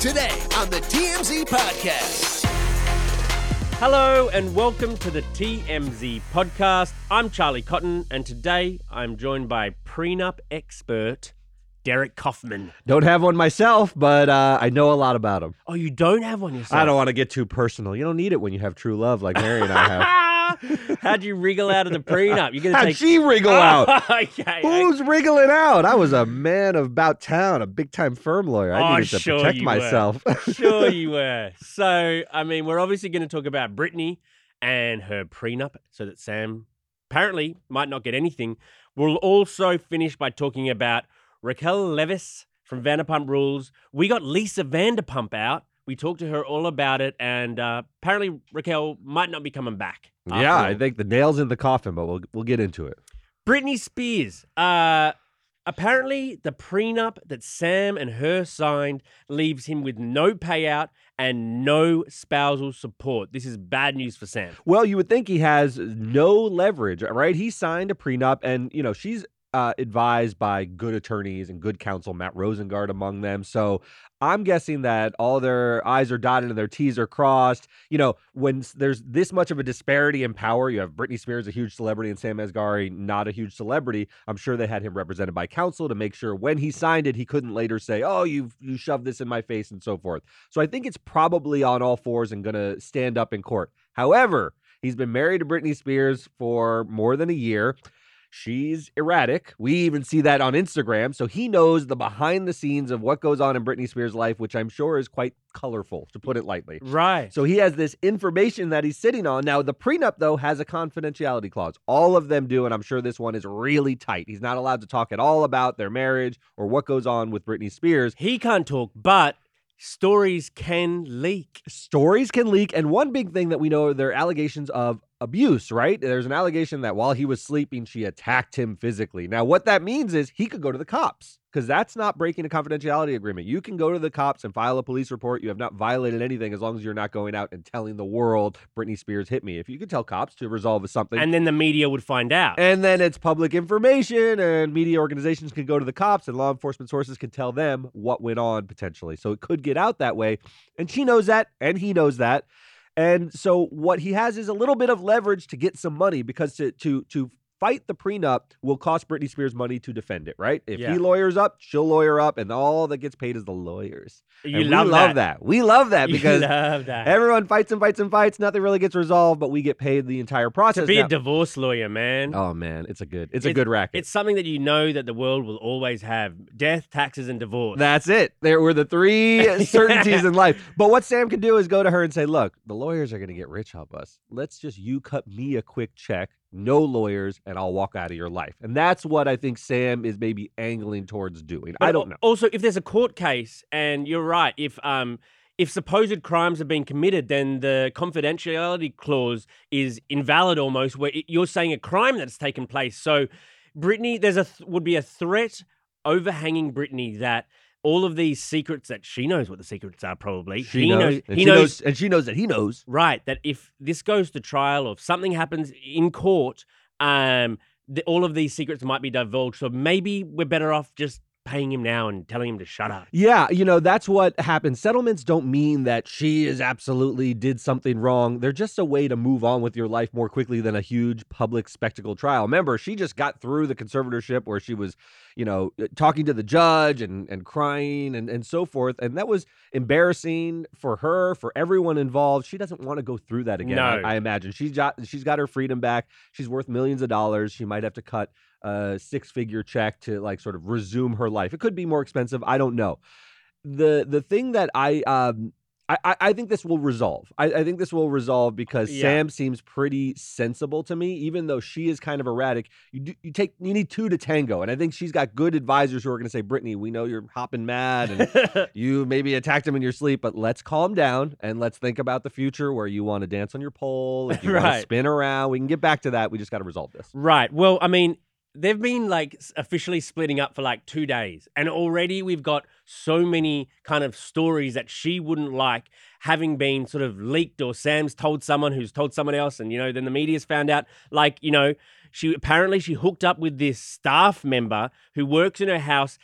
Today on the TMZ Podcast. Hello and welcome to the TMZ podcast. I'm Charlie Cotton, and today I'm joined by prenup expert Derek Kaufman. Don't have one myself, but uh, I know a lot about them. Oh, you don't have one yourself? I don't want to get too personal. You don't need it when you have true love like Mary and I have. How'd you wriggle out of the prenup? You're gonna How'd take she wriggle out? okay. Who's wriggling out? I was a man of about town, a big time firm lawyer. I Oh, needed to sure protect myself. sure you were. So, I mean, we're obviously going to talk about Britney and her prenup so that Sam apparently might not get anything. We'll also finish by talking about Raquel Leviss from Vanderpump Rules. We got Lisa Vanderpump out. We talked to her all about it, and uh, apparently Raquel might not be coming back. Yeah. I think the nail's in the coffin, but we'll we'll get into it. Britney Spears. Uh, apparently, the prenup that Sam and her signed leaves him with no payout and no spousal support. This is bad news for Sam. Well, you would think he has no leverage, right? He signed a prenup, and you know she's uh, advised by good attorneys and good counsel, Matt Rosengart among them. So I'm guessing that all their I's are dotted and their T's are crossed. You know, when there's this much of a disparity in power, you have Britney Spears, a huge celebrity, and Sam Asghari, not a huge celebrity. I'm sure they had him represented by counsel to make sure when he signed it, he couldn't later say, "Oh, you you shoved this in my face" and so forth. So I think it's probably on all fours and going to stand up in court. However, he's been married to Britney Spears for more than a year. She's erratic. We even see that on Instagram. So he knows the behind the scenes of what goes on in Britney Spears' life, which I'm sure is quite colorful, to put it lightly. Right. So he has this information that he's sitting on. Now, the prenup, though, has a confidentiality clause. All of them do, and I'm sure this one is really tight. He's not allowed to talk at all about their marriage or what goes on with Britney Spears. he can't talk, but stories can leak. stories can leak and one big thing that we know are there are allegations of abuse right there's an allegation that while he was sleeping she attacked him physically now what that means is he could go to the cops because that's not breaking a confidentiality agreement you can go to the cops and file a police report you have not violated anything as long as you're not going out and telling the world britney spears hit me if you could tell cops to resolve something And then the media would find out. and then it's public information, and media organizations can go to the cops, and law enforcement sources can tell them what went on potentially. So it could get out that way. And she knows that, and he knows that. And so what he has is a little bit of leverage to get some money because to to to fight the prenup will cost Britney Spears money to defend it, right? If Yeah. he lawyers up, she'll lawyer up, and all that gets paid is the lawyers. you And love, we love that. We love that because love that. everyone fights and fights and fights. Nothing really gets resolved, but we get paid the entire process. to be Now- a divorce lawyer, man. Oh man, it's a good, it's a good racket. It's something that you know that the world will always have: death, taxes, and divorce. That's it. There were the three certainties in life. But what Sam can do is go to her and say, "Look, the lawyers are going to get rich off us. Let's just you cut me a quick check, no lawyers, and I'll walk out of your life." And that's what I think Sam is maybe angling towards doing. I don't know. Also, if there's a court case, and you're right, if um if supposed crimes have been committed, then the confidentiality clause is invalid almost. Where it, you're saying a crime that's taken place. So, Britney, there's a th- would be a threat overhanging Britney that all of these secrets that she knows what the secrets are probably She he knows, and he she knows and she knows that he knows. Right, that if this goes to trial or if something happens in court, um, the, all of these secrets might be divulged. So maybe we're better off just paying him now and telling him to shut up. Yeah, you know, that's what happens. Settlements don't mean that she is absolutely did something wrong. They're just a way to move on with your life more quickly than a huge public spectacle trial. Remember, she just got through the conservatorship where she was, you know, uh, talking to the judge and, and crying and, and so forth. And that was embarrassing for her, for everyone involved. She doesn't want to go through that again, I, I imagine. She's got she's got her freedom back. She's worth millions of dollars. She might have to cut a six figure check to like sort of resume her life. It could be more expensive. I don't know. The the thing that I um I, I, think this will resolve. I, I think this will resolve because Yeah. Sam seems pretty sensible to me, even though she is kind of erratic. You do, you take you need two to tango, and I think she's got good advisors who are going to say, Britney, we know you're hopping mad and you maybe attacked him in your sleep, but let's calm down and let's think about the future where you want to dance on your pole, if you want to Right. spin around. We can get back to that. We just got to resolve this. Right. Well, I mean, they've been like officially splitting up for like two days, and already we've got so many kind of stories that she wouldn't like having been sort of leaked, or Sam's told someone who's told someone else, and you know, then the media's found out. Like, you know, she apparently she hooked up with this staff member who works in her house.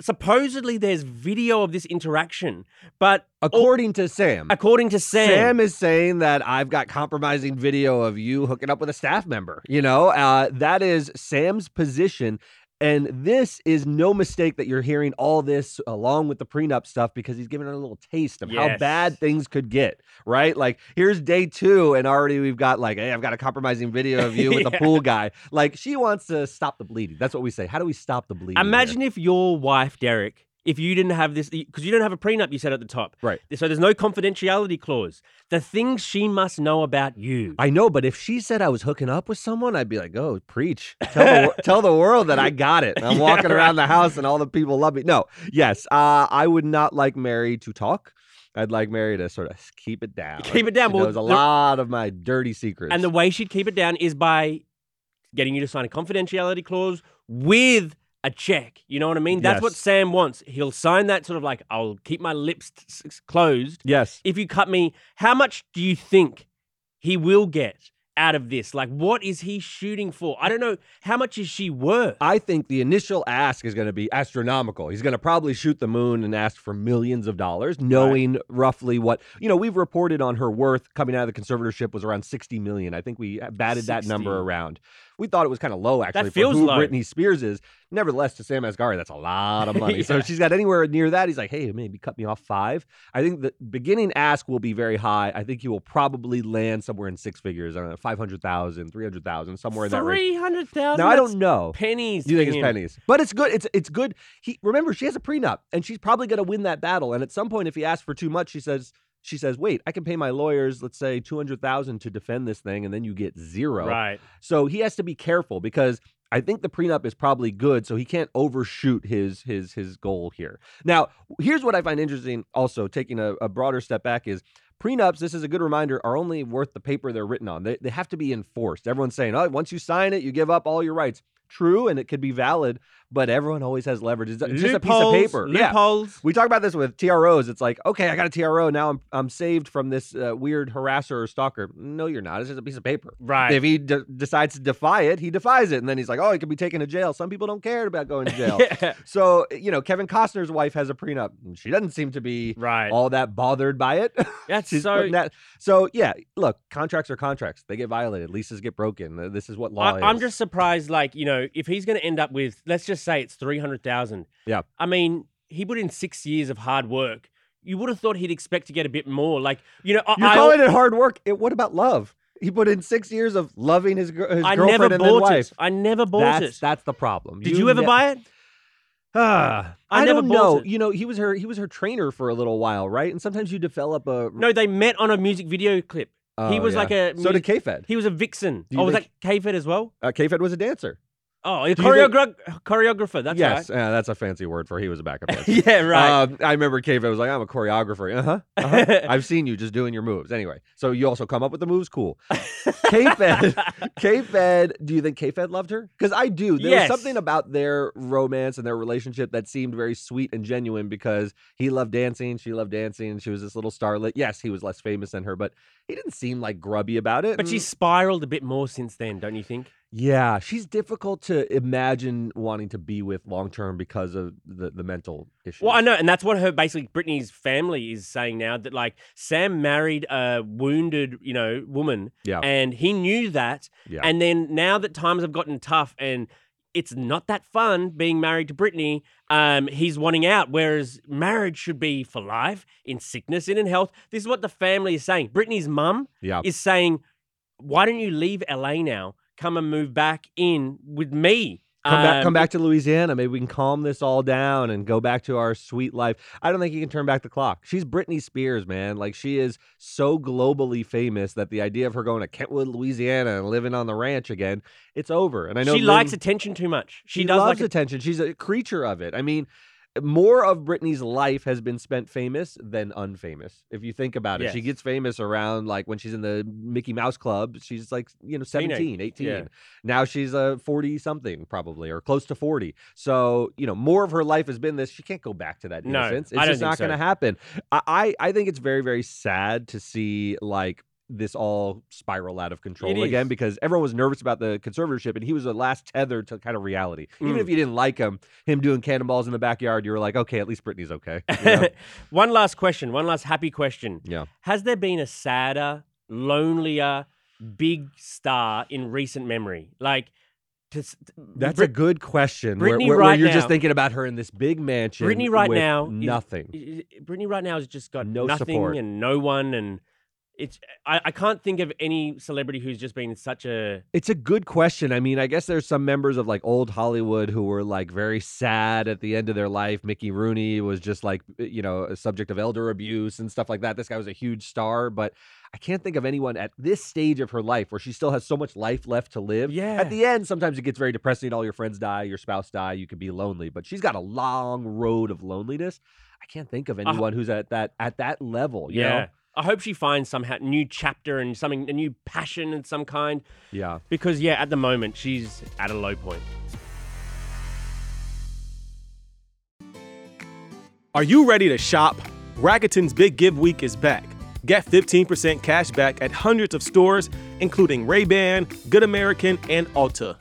Supposedly, there's video of this interaction, but According to Sam, according to Sam, Sam is saying that I've got compromising video of you hooking up with a staff member. You know, uh, that is Sam's position. And this is no mistake that you're hearing all this along with the prenup stuff because he's giving her a little taste of how bad things could get, right? Like, here's day two, and already we've got like, hey, I've got a compromising video of you with the pool guy. Like, she wants to stop the bleeding. That's what we say. How do we stop the bleeding? Imagine if your wife, Derek, if you didn't have this, because you don't have a prenup, you said at the top. Right. So there's no confidentiality clause. The things she must know about you. I know, but if she said I was hooking up with someone, I'd be like, "Oh, preach! Tell the, tell the world that I got it. I'm Yeah, walking around right. the house and all the people love me." No, yes, uh, I would not like Mary to talk. I'd like Mary to sort of keep it down. Keep it down. She Well, knows a the- lot of my dirty secrets. and the way she'd keep it down is by getting you to sign a confidentiality clause with a check. You know what I mean? That's what Sam wants. He'll sign that sort of like, I'll keep my lips t- closed. yes, If you cut me, how much do you think he will get out of this? Like, what is he shooting for? I don't know. How much is she worth? I think the initial ask is going to be astronomical. He's going to probably shoot the moon and ask for millions of dollars, knowing roughly what you know. We've reported on her worth coming out of the conservatorship was around sixty million. I think we batted that number around. We thought it was kind of low actually feels for who low. Britney Spears is. Nevertheless, to Sam Asghari, that's a lot of money. So if she's got anywhere near that, he's like, hey, maybe cut me off five. I think the beginning ask will be very high. I think he will probably land somewhere in six figures. I don't know, 500,000, 300,000, somewhere in that range. Three hundred thousand. Now I don't know. pennies. You think it's pennies, but it's good. It's it's good. He remember she has a prenup, and she's probably going to win that battle. And at some point, if he asks for too much, she says she says, "Wait, I can pay my lawyers, let's say two hundred thousand to defend this thing, and then you get zero. Right. So he has to be careful because I think the prenup is probably good, so he can't overshoot his his his goal here. Now, here's what I find interesting. Also, taking a, a broader step back is. Prenups, this is a good reminder, are only worth the paper they're written on. They, they have to be enforced. Everyone's saying, oh, once you sign it, you give up all your rights. True, and it could be valid, but everyone always has leverage. It's just a piece of Loopholes, paper. Yeah. We talk about this with TROs. It's like, okay, I got a TRO. Now I'm I'm saved from this uh, weird harasser or stalker. No, you're not. It's just a piece of paper. Right. If he de- decides to defy it, he defies it, and then he's like, oh, he could be taken to jail. Some people don't care about going to jail. yeah. So you know, Kevin Costner's wife has a prenup. She doesn't seem to be Right. all that bothered by it. That's so. that. So yeah, look, contracts are contracts. They get violated. Leases get broken. This is what law I, I'm just surprised. Like you know, if he's going to end up with, let's just say it's three hundred thousand. Yeah. I mean, he put in six years of hard work. You would have thought he'd expect to get a bit more. Like you know, I, You're I- calling it hard work. It, what about love? He put in six years of loving his, his I girlfriend never and bought wife. it. I never bought that's, it. That's the problem. Did you, ever ne- buy it? Ah, I I, never don't bought know. it. You know, he was her. He was her trainer for a little while, right? And sometimes you develop a. No, they met on a music video clip. he Oh, was like yeah. a So did K-Fed. He was a vixen. You Oh, was think- that K-Fed as well? Uh, K-Fed was a dancer. Oh, a think- choreogra- choreographer. That's yes, right. uh, that's a fancy word for he was a backup dancer. yeah, right. Um, I remember K-Fed was like, I'm a choreographer. Uh-huh. uh-huh. I've seen you just doing your moves. Anyway, so you also come up with the moves? Cool. K-Fed, K-Fed, do you think K-Fed loved her? Because I do. There Yes. was something about their romance and their relationship that seemed very sweet and genuine because he loved dancing, she loved dancing, she was this little starlet. Yes, he was less famous than her, but he didn't seem like grubby about it. but and- she's mm. spiraled a bit more since then, don't you think? yeah, she's difficult to imagine wanting to be with long term because of the, the mental issues. Well, I know, and that's what her basically Britney's family is saying now that like Sam married a wounded, you know, woman, Yeah. and he knew that, Yeah. and then now that times have gotten tough and it's not that fun being married to Britney. Um, he's wanting out, whereas marriage should be for life, in sickness and in health. This is what the family is saying. Britney's mum yeah. is saying, "Why don't you leave LA now? Come and move back in with me." Come back, come Um, back to Louisiana. Maybe we can calm this all down and go back to our sweet life. I don't think you can turn back the clock. She's Britney Spears, man. Like she is so globally famous that the idea of her going to Kentwood, Louisiana, and living on the ranch again, it's over. And I know she likes attention too much. She, she does loves like attention. She's a creature of it. I mean, more of Britney's life has been spent famous than unfamous. If you think about it, she gets famous around like when she's in the Mickey Mouse Club. She's like, you know, Teenage. 17, 18. Yeah. Now she's a 40 something probably or close to 40. So, you know, more of her life has been this. She can't go back to that No, innocence. It's I don't just not going to happen. I, I I think it's very very sad to see like this all spiral out of control again is. because everyone was nervous about the conservatorship and he was the last tether to kind of reality. Even Mm. if you didn't like him, him doing cannonballs in the backyard, you were like, okay, at least Britney's okay. you know? one last question. One last happy question. yeah. Has there been a sadder, lonelier, big star in recent memory? Like, to, That's Brit- a good question. where, Britney where- where right you're just thinking about her in this big mansion. Britney right now nothing. I- I- Britney right now has just got No nothing support. and no one, and it's I, I can't think of any celebrity who's just been such a It's a good question. I mean, I guess there's some members of like old Hollywood who were like very sad at the end of their life. Mickey Rooney was just like, eh, you know, a subject of elder abuse and stuff like that. This guy was a huge star, but I can't think of anyone at this stage of her life where she still has so much life left to live. Yeah. At the end, sometimes it gets very depressing. All your friends die, your spouse die, you could be lonely, but she's got a long road of loneliness. I can't think of uh-huh. anyone who's at that at that level. You yeah. Know? I hope she finds some new chapter and something a new passion and some kind Yeah. because yeah, at the moment she's at a low point. Are you ready to shop? Rakuten's Big Give Week is back. Get 15% cash back at hundreds of stores, including Ray-Ban, Good American, and Ulta.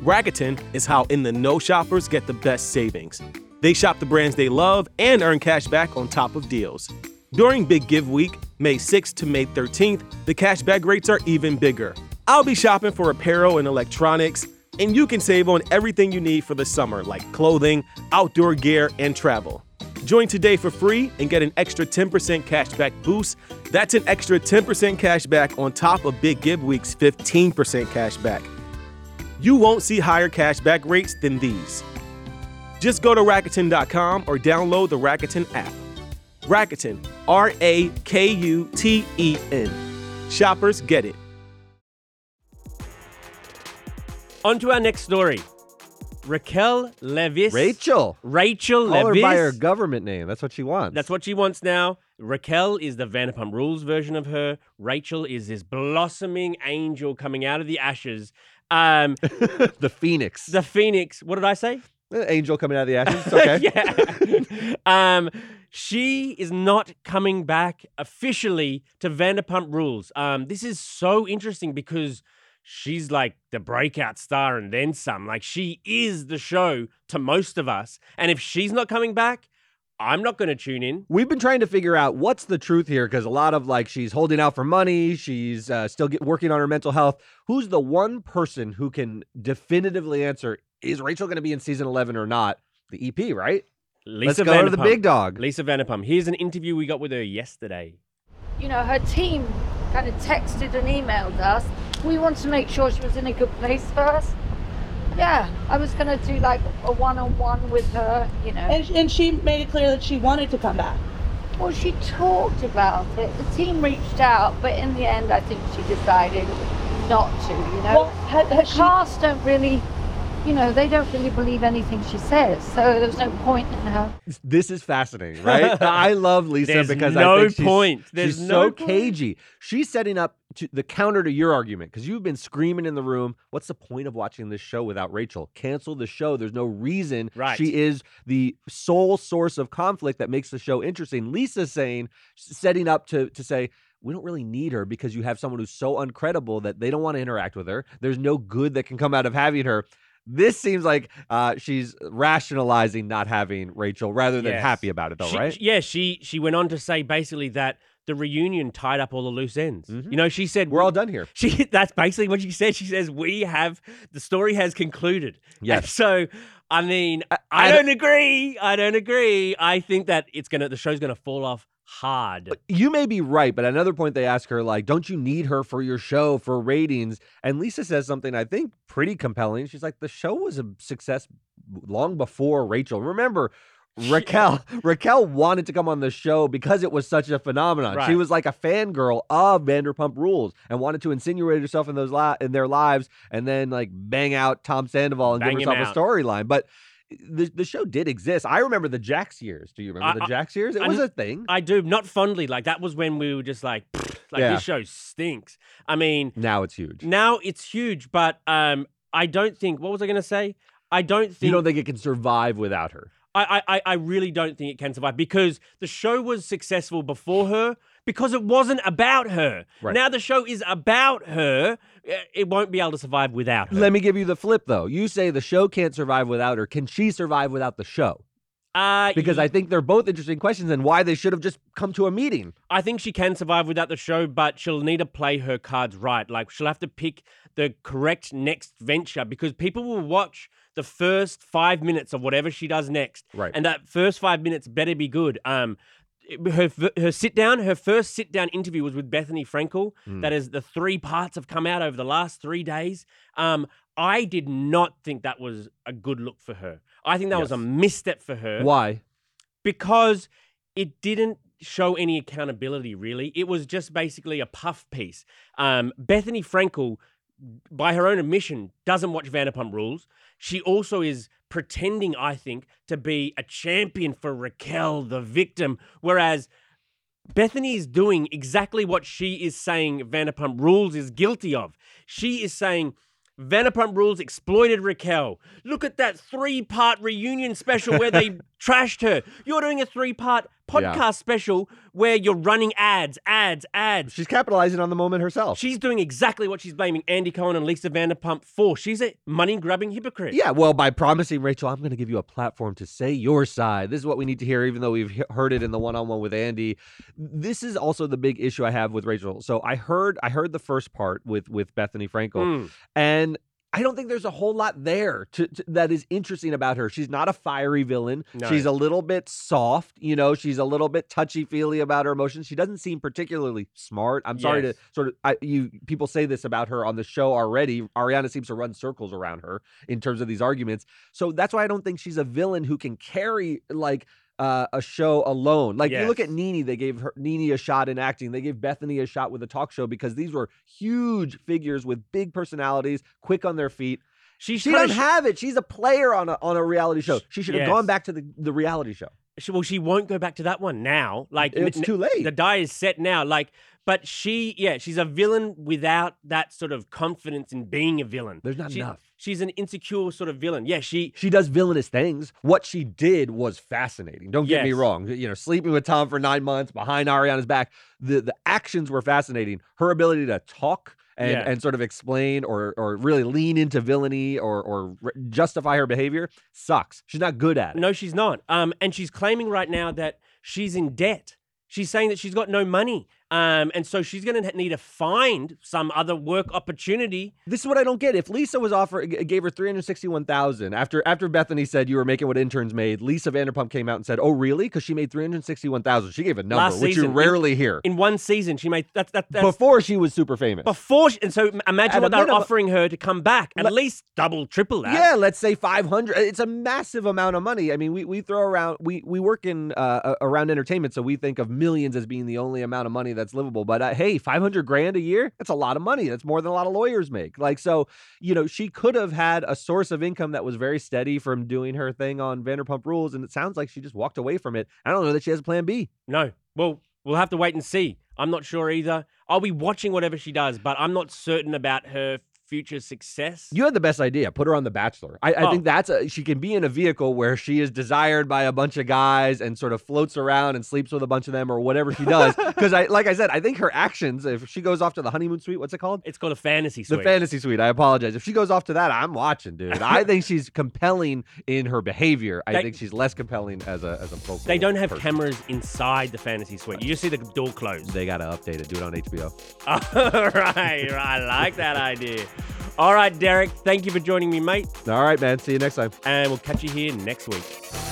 Rakuten is how in the know shoppers get the best savings. They shop the brands they love and earn cash back on top of deals. During Big Give Week, May 6th to May 13th, the cashback rates are even bigger. I'll be shopping for apparel and electronics, and you can save on everything you need for the summer, like clothing, outdoor gear, and travel. Join today for free and get an extra 10% cashback boost. That's an extra 10% cashback on top of Big Give Week's 15% cashback. You won't see higher cashback rates than these. Just go to Rakuten.com or download the Rakuten app. Rakuten, R A K U T E N. Shoppers get it. On to our next story. Raquel Leviss. Rachel. Rachel Call her Leviss. by her government name. That's what she wants. That's what she wants now. Raquel is the Vanderpump Rules version of her. Rachel is this blossoming angel coming out of the ashes. Um, the Phoenix. the Phoenix. What did I say? The angel coming out of the ashes. It's okay. yeah. um, she is not coming back officially to Vanderpump Rules. Um, this is so interesting because she's like the breakout star and then some. Like she is the show to most of us. And if she's not coming back, I'm not going to tune in. We've been trying to figure out what's the truth here because a lot of like she's holding out for money, she's uh, still get, working on her mental health. Who's the one person who can definitively answer is Rachel going to be in season 11 or not? The EP, right? Lisa Let's go to the big dog. Lisa Vanderpump. Here's an interview we got with her yesterday. you know, her team kind of texted and emailed us. We wanted to make sure she was in a good place first. Yeah, I was going to do like a one on one with her, you know. And, and she made it clear that she wanted to come back. Well, she talked about it. The team reached out, but in the end, I think she decided not to, you know. Well, had- the she- cast don't really, you know, they don't really believe anything she says. So there's no point in her. This is fascinating, right? I love Lisa There's because no I think she's, point. There's she's no so point. cagey. She's setting up to, the counter to your argument because you've been screaming in the room. What's the point of watching this show without Rachel? Cancel the show. There's no reason. Right. She is the sole source of conflict that makes the show interesting. Lisa's saying, setting up to to say. We don't really need her because you have someone who's so uncredible that they don't want to interact with her. There's no good that can come out of having her. This seems like uh, she's rationalizing not having Rachel rather than Yes. happy about it, though, She- right? Yeah, she she went on to say basically that the reunion tied up all the loose ends. Mhm. You know, she said We're all done here. She that's basically what she said. She says we have the story has concluded. And Yes. so I mean, I, I don't agree. I don't agree. I think that it's gonna the show's gonna fall off hard. You may be right, but at another point they ask her like, "Don't you need her for your show for ratings?" And Lisa says something I think pretty compelling. She's like, "The show was a success long before Rachel." Remember, Raquel Raquel wanted to come on the show because it was such a phenomenon. She was like a fangirl of Vanderpump Rules and wanted to insinuate herself in those li- in their lives and then like bang out Tom Sandoval and Bang give herself a storyline. But the, the show did exist. I remember the Jax years. Do you remember I- the Jax years? It I was a thing. I do not fondly. Like that was when we were just like, like Yeah. this show stinks. I mean, now it's huge. now it's huge, but um, I don't think. What was I going to say? I don't think. You don't think it can survive without her? I, I, I really don't think it can survive because the show was successful before her because it wasn't about her. Right. Now the show is about her. eh, It won't be able to survive without her. Let me give you the flip though. You say the show can't survive without her. Can she survive without the show? uh, Because I think they're both interesting questions and why they should have just come to a meeting. I think she can survive without the show, but she'll need to play her cards right. Like she'll have to pick the correct next venture because people will watch the first five minutes of whatever she does next, Right. and that first five minutes better be good. Um, her her sit down, her first sit down interview was with Bethenny Frankel. Mm. That is the three parts have come out over the last three days. Um, I did not think that was a good look for her. I think that was a misstep for her Why? because it didn't show any accountability really it was just basically a puff piece um, bethenny frankel by her own admission doesn't watch vanderpump rules she also is pretending i think to be a champion for raquel the victim whereas Bethenny is doing exactly what she is saying Vanderpump Rules is guilty of. She is saying Vanderpump Rules exploited Raquel. Look at that three part reunion special where they trashed her. You're doing a three part podcast Yeah. special where you're running ads, ads, ads. She's capitalizing on the moment herself. She's doing exactly what she's blaming Andy Cohen and Lisa Vanderpump for. She's a money grabbing hypocrite. yeah, well, by promising Rachel, I'm going to give you a platform to say your side. This is what we need to hear, even though we've he- heard it in the one-on-one with Andy. This is also the big issue I have with Rachel. So I heard, I heard the first part with with Bethenny Frankel, Mm. and I don't think there's a whole lot there to, to- that is interesting about her. She's not a fiery villain. No. She's a little bit soft, you know. She's a little bit touchy feely about her emotions. She doesn't seem particularly smart. I'm sorry Yes. to sort of I, you people say this about her on the show already. Ariana seems to run circles around her in terms of these arguments. So that's why I don't think she's a villain who can carry like. Uh, a show alone, like you look at Yes. Nene, they gave her Nene a shot in acting. They gave Bethenny a shot with a talk show because these were huge figures with big personalities, quick on their feet. She's She doesn't to have it. She's a player on a on a reality show. She should have gone back to the, the reality show. she, well, she won't go back to that one now. Like It's n- too late. The die is set now. Like, but she, yeah, she's a villain without that sort of confidence in being a villain. There's not She- enough. She's an insecure sort of villain. Yeah, she. She does villainous things. What she did was fascinating. Don't get me Yes. wrong. You know, sleeping with Tom for nine months behind Ariana's back. The the actions were fascinating. Her ability to talk and, Yeah. and sort of explain or or really lean into villainy or or re- justify her behavior sucks. She's not good at it. No, she's not. Um, and she's claiming right now that she's in debt. She's saying that she's got no money. Um, and so she's going to need to find some other work opportunity. This is what I don't get. If Lisa was offered gave her three hundred sixty one thousand after after Bethany said you were making what interns made, Lisa Vanderpump came out and said, "Oh, really?" Because she made three hundred sixty one thousand. She gave a number Last which season, you in- rarely hear In one season, she made that's that, that's before she was super famous. before. She, and so imagine At what they're minimum- offering her to come back. At Let- least double, triple that. Yeah, let's say 500. It's a massive amount of money. I mean, we, we throw around, we, we work in uh, around entertainment, so we think of millions as being the only amount of money that's livable. But uh, hey, 500 grand a year, that's a lot of money. That's more than a lot of lawyers make. Like, so, you know, she could have had a source of income that was very steady from doing her thing on Vanderpump Rules. And it sounds like she just walked away from it. I don't know that she has a plan B. No. Well, we'll have to wait and see. I'm not sure either. I'll be watching whatever she does, but I'm not certain about her future success. You had the best idea. Put her on The Bachelor. I, I Oh. think that's a, she can be in a vehicle where she is desired by a bunch of guys and sort of floats around and sleeps with a bunch of them or whatever she does. Because I, like I said, I think her actions. If she goes off to the honeymoon suite, what's it called? it's called a fantasy suite. The fantasy suite. I apologize. If she goes off to that, I'm watching, dude. I think she's compelling in her behavior. I They- think she's less compelling as a as a vocal. they don't have person. cameras inside the fantasy suite. You just see the door closed. They gotta update it. Do it on HBO. All right, right. I like that idea. All right, Derek. Thank you for joining me, mate. All right, man. See you next time. And we'll catch you here next week.